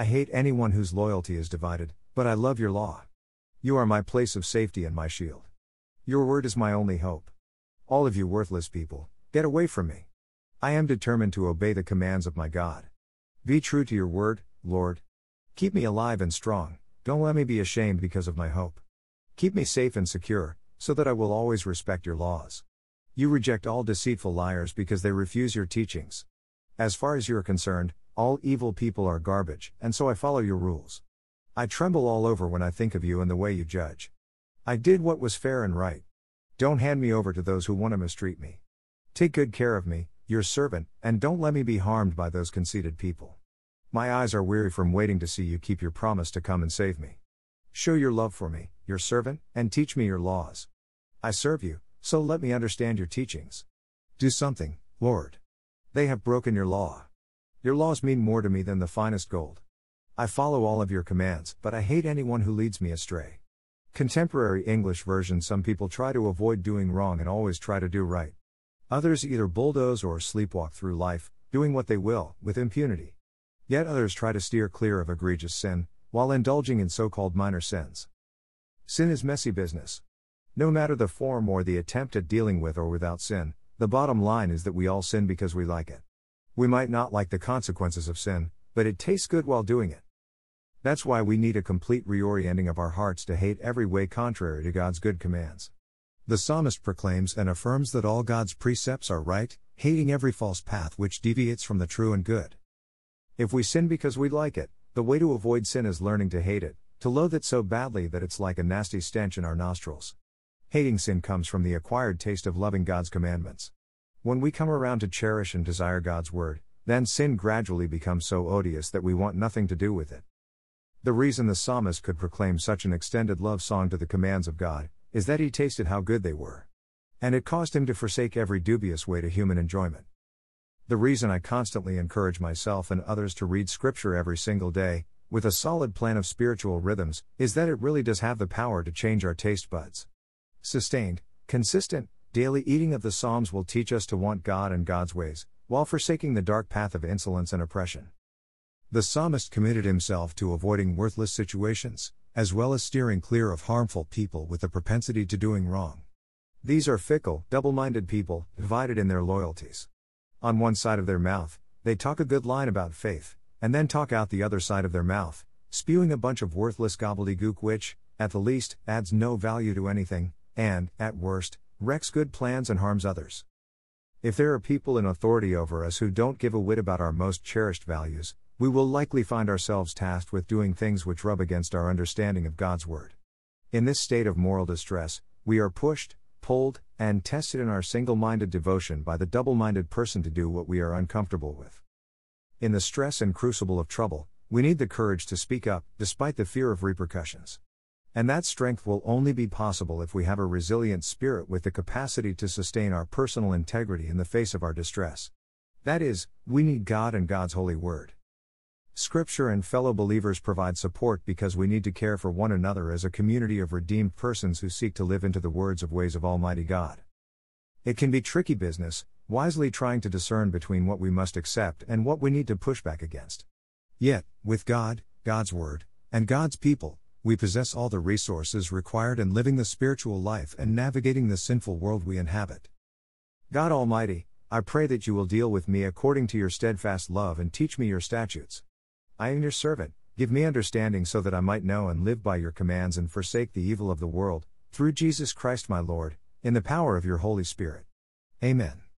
I hate anyone whose loyalty is divided, but I love your law. You are my place of safety and my shield. Your word is my only hope. All of you worthless people, get away from me. I am determined to obey the commands of my God. Be true to your word, Lord. Keep me alive and strong, don't let me be ashamed because of my hope. Keep me safe and secure, so that I will always respect your laws. You reject all deceitful liars because they refuse your teachings. As far as you are concerned, all evil people are garbage, and so I follow your rules. I tremble all over when I think of you and the way you judge. I did what was fair and right. Don't hand me over to those who want to mistreat me. Take good care of me, your servant, and don't let me be harmed by those conceited people. My eyes are weary from waiting to see you keep your promise to come and save me. Show your love for me, your servant, and teach me your laws. I serve you, so let me understand your teachings. Do something, Lord. They have broken your law. Your laws mean more to me than the finest gold. I follow all of your commands, but I hate anyone who leads me astray. Contemporary English version Some people try to avoid doing wrong and always try to do right. Others either bulldoze or sleepwalk through life, doing what they will, with impunity. Yet others try to steer clear of egregious sin, while indulging in so called minor sins. Sin is messy business. No matter the form or the attempt at dealing with or without sin, the bottom line is that we all sin because we like it. We might not like the consequences of sin, but it tastes good while doing it. That's why we need a complete reorienting of our hearts to hate every way contrary to God's good commands. The psalmist proclaims and affirms that all God's precepts are right, hating every false path which deviates from the true and good. If we sin because we like it, the way to avoid sin is learning to hate it, to loathe it so badly that it's like a nasty stench in our nostrils. Hating sin comes from the acquired taste of loving God's commandments. When we come around to cherish and desire God's word, then sin gradually becomes so odious that we want nothing to do with it. The reason the psalmist could proclaim such an extended love song to the commands of God is that he tasted how good they were. And it caused him to forsake every dubious way to human enjoyment. The reason I constantly encourage myself and others to read Scripture every single day, with a solid plan of spiritual rhythms, is that it really does have the power to change our taste buds. Sustained, consistent, daily eating of the Psalms will teach us to want God and God's ways, while forsaking the dark path of insolence and oppression. The psalmist committed himself to avoiding worthless situations, as well as steering clear of harmful people with a propensity to doing wrong. These are fickle, double minded people, divided in their loyalties. On one side of their mouth, they talk a good line about faith, and then talk out the other side of their mouth, spewing a bunch of worthless gobbledygook which, at the least, adds no value to anything, and, at worst, wrecks good plans and harms others. If there are people in authority over us who don't give a whit about our most cherished values, we will likely find ourselves tasked with doing things which rub against our understanding of God's Word. In this state of moral distress, we are pushed, pulled, and tested in our single minded devotion by the double minded person to do what we are uncomfortable with. In the stress and crucible of trouble, we need the courage to speak up, despite the fear of repercussions. And that strength will only be possible if we have a resilient spirit with the capacity to sustain our personal integrity in the face of our distress. That is, we need God and God's holy word. Scripture and fellow believers provide support because we need to care for one another as a community of redeemed persons who seek to live into the words of ways of Almighty God. It can be tricky business, wisely trying to discern between what we must accept and what we need to push back against. Yet, with God, God's Word, and God's people, we possess all the resources required in living the spiritual life and navigating the sinful world we inhabit. God Almighty, I pray that you will deal with me according to your steadfast love and teach me your statutes. I am your servant, give me understanding so that I might know and live by your commands and forsake the evil of the world, through Jesus Christ my Lord, in the power of your Holy Spirit. Amen.